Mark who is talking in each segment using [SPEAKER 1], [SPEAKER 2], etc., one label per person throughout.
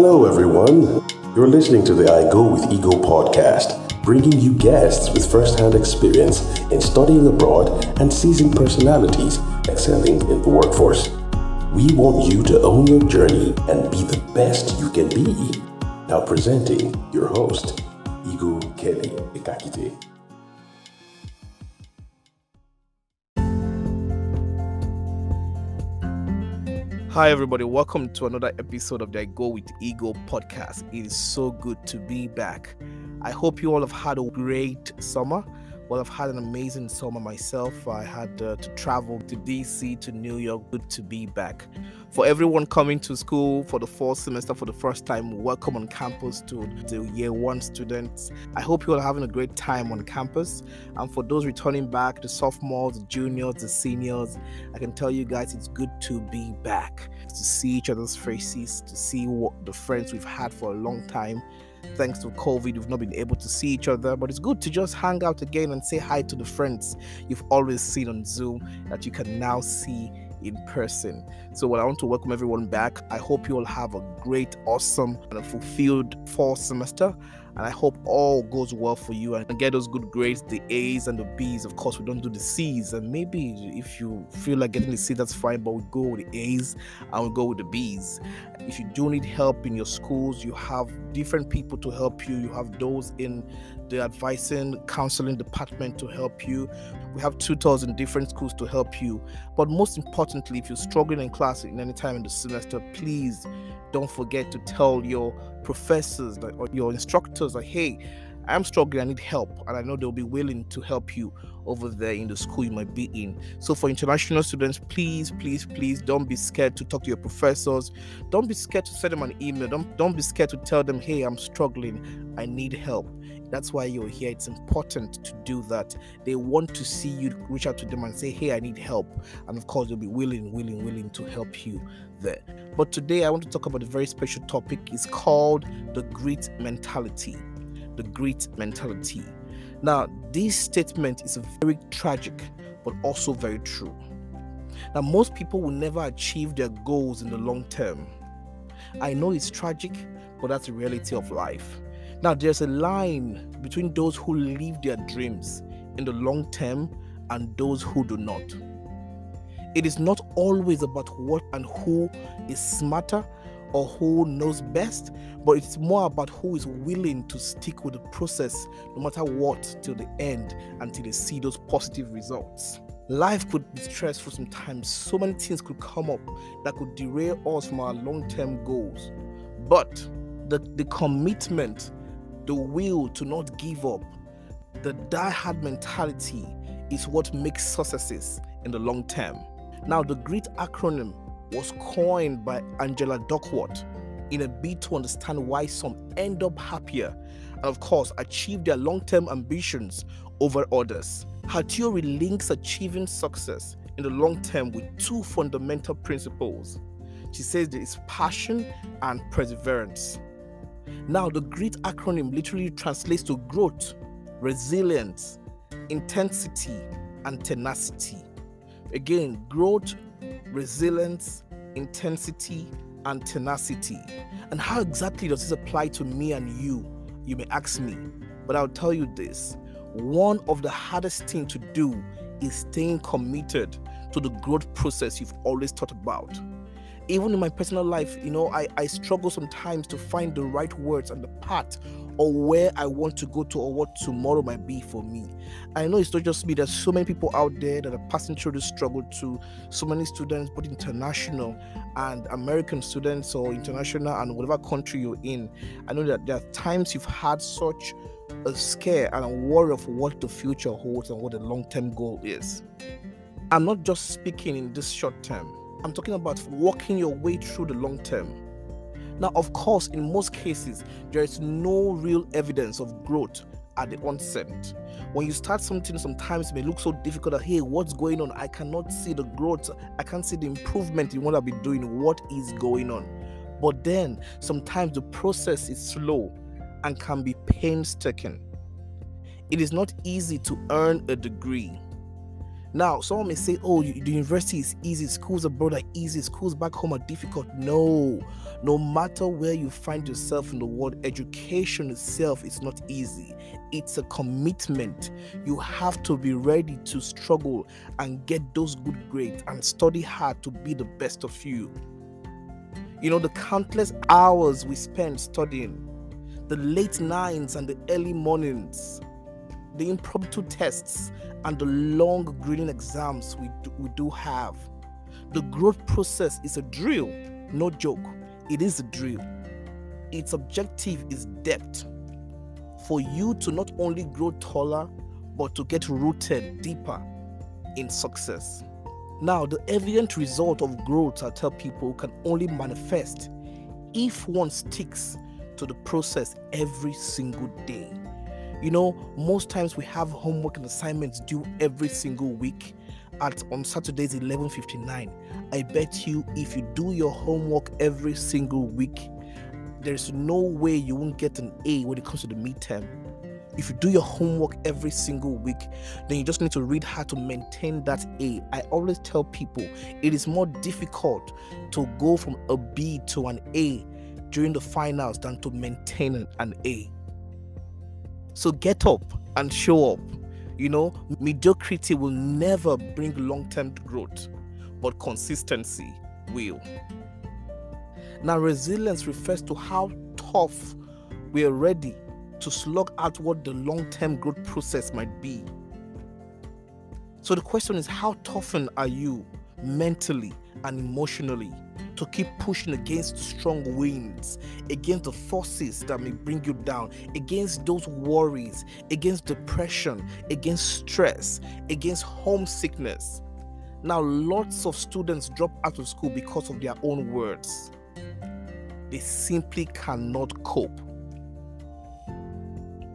[SPEAKER 1] Hello, everyone. You're listening to the I Go with Ego podcast, bringing you guests with first hand experience in studying abroad and seizing personalities excelling in the workforce. We want you to own your journey and be the best you can be. Now, presenting your host, Ego Kelly Ikakite.
[SPEAKER 2] Hi, everybody. Welcome to another episode of the I Go with Ego podcast. It is so good to be back. I hope you all have had a great summer. Well, I've had an amazing summer myself. I had uh, to travel to DC, to New York. Good to be back. For everyone coming to school for the fall semester for the first time, welcome on campus to the year one students. I hope you all are having a great time on campus. And for those returning back, the sophomores, the juniors, the seniors, I can tell you guys it's good to be back, to see each other's faces, to see what the friends we've had for a long time thanks to COVID, we've not been able to see each other. But it's good to just hang out again and say hi to the friends you've always seen on Zoom that you can now see in person. So, well, I want to welcome everyone back. I hope you all have a great, awesome, and a fulfilled fall semester and I hope all goes well for you and get those good grades, the A's and the B's. Of course, we don't do the C's, and maybe if you feel like getting the C, that's fine, but we go with the A's and we go with the B's. If you do need help in your schools, you have different people to help you. You have those in the advising counseling department to help you. We have tutors in different schools to help you. But most importantly, if you're struggling in class in any time in the semester, please don't forget to tell your professors or your instructors like, hey, I'm struggling, I need help, and I know they'll be willing to help you over there in the school you might be in. So, for international students, please, please, please don't be scared to talk to your professors. Don't be scared to send them an email. Don't, don't be scared to tell them, hey, I'm struggling, I need help. That's why you're here. It's important to do that. They want to see you reach out to them and say, Hey, I need help. And of course, they'll be willing, willing, willing to help you there. But today, I want to talk about a very special topic. It's called the grit mentality. The grit mentality. Now, this statement is very tragic, but also very true. Now, most people will never achieve their goals in the long term. I know it's tragic, but that's the reality of life. Now, there's a line between those who live their dreams in the long term and those who do not. It is not always about what and who is smarter or who knows best, but it's more about who is willing to stick with the process no matter what till the end until they see those positive results. Life could be stressful sometimes. So many things could come up that could derail us from our long term goals. But the, the commitment the will to not give up, the die-hard mentality is what makes successes in the long term. Now, the GRIT acronym was coined by Angela Duckworth in a bid to understand why some end up happier and, of course, achieve their long term ambitions over others. Her theory links achieving success in the long term with two fundamental principles. She says there is passion and perseverance. Now, the GRIT acronym literally translates to growth, resilience, intensity, and tenacity. Again, growth, resilience, intensity, and tenacity. And how exactly does this apply to me and you? You may ask me, but I'll tell you this one of the hardest things to do is staying committed to the growth process you've always thought about even in my personal life, you know, I, I struggle sometimes to find the right words and the path or where I want to go to or what tomorrow might be for me. I know it's not just me, there's so many people out there that are passing through this struggle too. So many students, both international and American students or international and whatever country you're in. I know that there are times you've had such a scare and a worry of what the future holds and what the long-term goal is. I'm not just speaking in this short term. I'm talking about walking your way through the long term. Now, of course, in most cases, there is no real evidence of growth at the onset. When you start something, sometimes it may look so difficult that, hey, what's going on? I cannot see the growth. I can't see the improvement in what I've been doing. What is going on? But then sometimes the process is slow and can be painstaking. It is not easy to earn a degree Now, someone may say, oh, the university is easy, schools abroad are easy, schools back home are difficult. No, no matter where you find yourself in the world, education itself is not easy. It's a commitment. You have to be ready to struggle and get those good grades and study hard to be the best of you. You know, the countless hours we spend studying, the late nights and the early mornings, the impromptu tests, and the long grading exams we do, we do have. The growth process is a drill, no joke. It is a drill. Its objective is depth. For you to not only grow taller, but to get rooted deeper in success. Now, the evident result of growth, I tell people, can only manifest if one sticks to the process every single day. You know, most times we have homework and assignments due every single week at on Saturdays 11:59. I bet you if you do your homework every single week, there's no way you won't get an A when it comes to the midterm. If you do your homework every single week, then you just need to read how to maintain that A. I always tell people it is more difficult to go from a B to an A during the finals than to maintain an A. So get up and show up. You know, mediocrity will never bring long term growth, but consistency will. Now, resilience refers to how tough we are ready to slug out what the long term growth process might be. So, the question is how toughened are you mentally and emotionally to keep pushing against strong winds, against the forces that may bring you down, against those worries, against depression, against stress, against homesickness. Now, lots of students drop out of school because of their own words. They simply cannot cope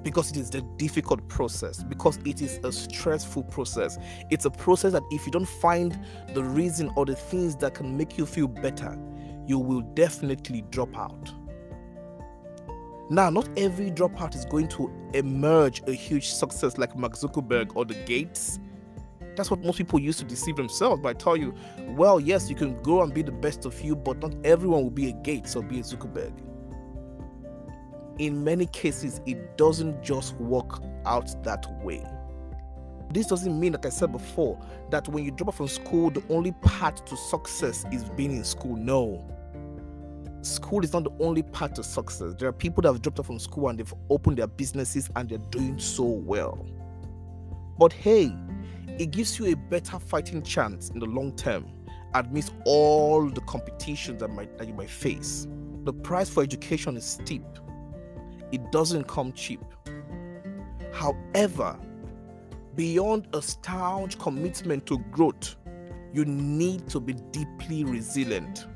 [SPEAKER 2] because it is a difficult process, because it is a stressful process. It's a process that if you don't find the reason or the things that can make you feel better, you will definitely drop out. Now, not every dropout is going to emerge a huge success like Mark Zuckerberg or the Gates. That's what most people use to deceive themselves by tell you, well, yes, you can go and be the best of you, but not everyone will be a Gates or be a Zuckerberg in many cases, it doesn't just work out that way. This doesn't mean, like I said before, that when you drop out from school, the only path to success is being in school. No. School is not the only path to success. There are people that have dropped out from school and they've opened their businesses and they're doing so well. But hey, it gives you a better fighting chance in the long term amidst all the competition that, might, that you might face. The price for education is steep it doesn't come cheap. However, beyond a staunch commitment to growth, you need to be deeply resilient.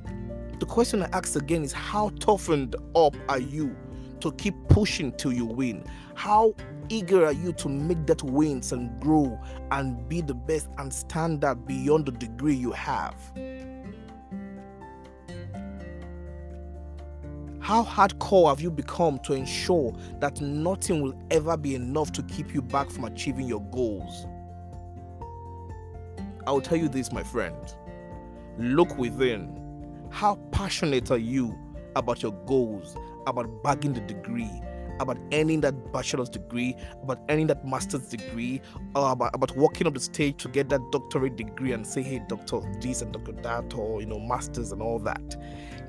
[SPEAKER 2] The question I ask again is how toughened up are you to keep pushing till you win? How eager are you to make that wins and grow and be the best and stand out beyond the degree you have? How hardcore have you become to ensure that nothing will ever be enough to keep you back from achieving your goals? I will tell you this, my friend. Look within. How passionate are you about your goals, about bagging the degree, about earning that bachelor's degree, about earning that master's degree, or about, about walking up the stage to get that doctorate degree and say, hey, doctor this and doctor that, or, you know, masters and all that.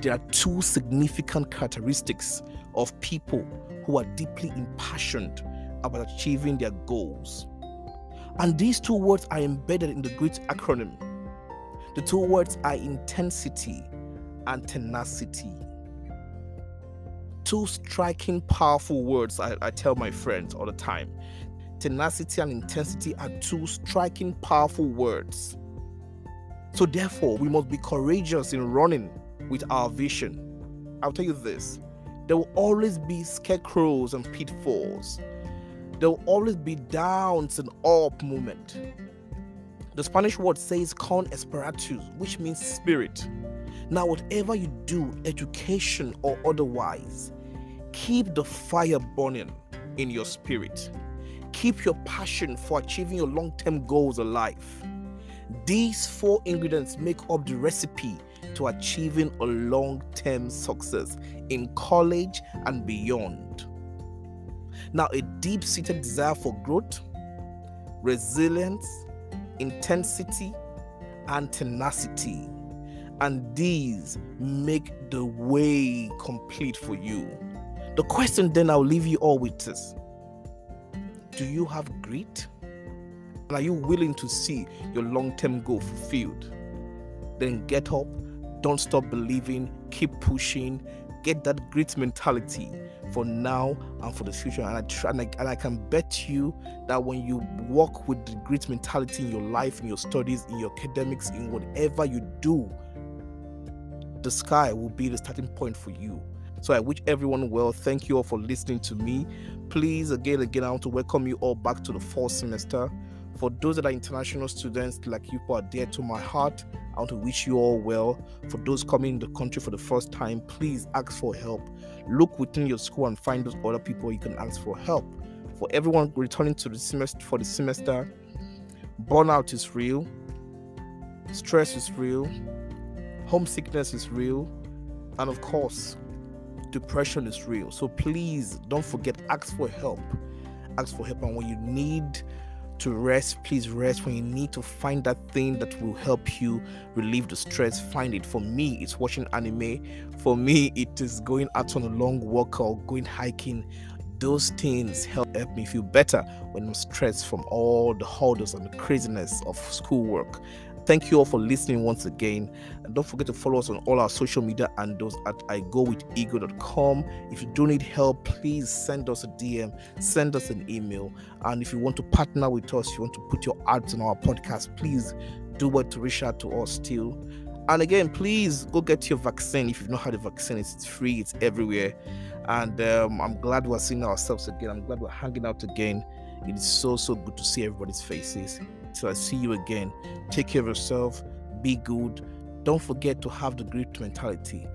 [SPEAKER 2] There are two significant characteristics of people who are deeply impassioned about achieving their goals. And these two words are embedded in the GRIT acronym. The two words are intensity and tenacity two striking, powerful words I, I tell my friends all the time. Tenacity and intensity are two striking, powerful words. So, therefore, we must be courageous in running with our vision. I'll tell you this there will always be scarecrows and pitfalls, there will always be downs and up moment. The Spanish word says con espiritus, which means spirit. Now, whatever you do, education or otherwise, Keep the fire burning in your spirit. Keep your passion for achieving your long term goals alive. These four ingredients make up the recipe to achieving a long term success in college and beyond. Now, a deep seated desire for growth, resilience, intensity, and tenacity. And these make the way complete for you. The question then I'll leave you all with is Do you have grit? And are you willing to see your long term goal fulfilled? Then get up, don't stop believing, keep pushing, get that grit mentality for now and for the future. And I, try, and I, and I can bet you that when you walk with the grit mentality in your life, in your studies, in your academics, in whatever you do, the sky will be the starting point for you. So I wish everyone well. Thank you all for listening to me. Please, again, again, I want to welcome you all back to the fall semester. For those that are international students like you who are dear to my heart, I want to wish you all well. For those coming in the country for the first time, please ask for help. Look within your school and find those other people you can ask for help. For everyone returning to the semester for the semester, burnout is real, stress is real, homesickness is real, and of course, depression is real. So please don't forget, ask for help. Ask for help. And when you need to rest, please rest. When you need to find that thing that will help you relieve the stress, find it. For me, it's watching anime. For me, it is going out on a long walk or going hiking. Those things help, help me feel better when I'm stressed from all the hurdles and the craziness of schoolwork. Thank you all for listening once again. And don't forget to follow us on all our social media and those at igowithego.com. If you do need help, please send us a DM, send us an email. And if you want to partner with us, you want to put your ads on our podcast, please do what to reach out to us still. And again, please go get your vaccine if you've not had a vaccine. It's free, it's everywhere. And um, I'm glad we're seeing ourselves again. I'm glad we're hanging out again. It is so, so good to see everybody's faces. So I see you again. Take care of yourself. Be good. Don't forget to have the grit mentality.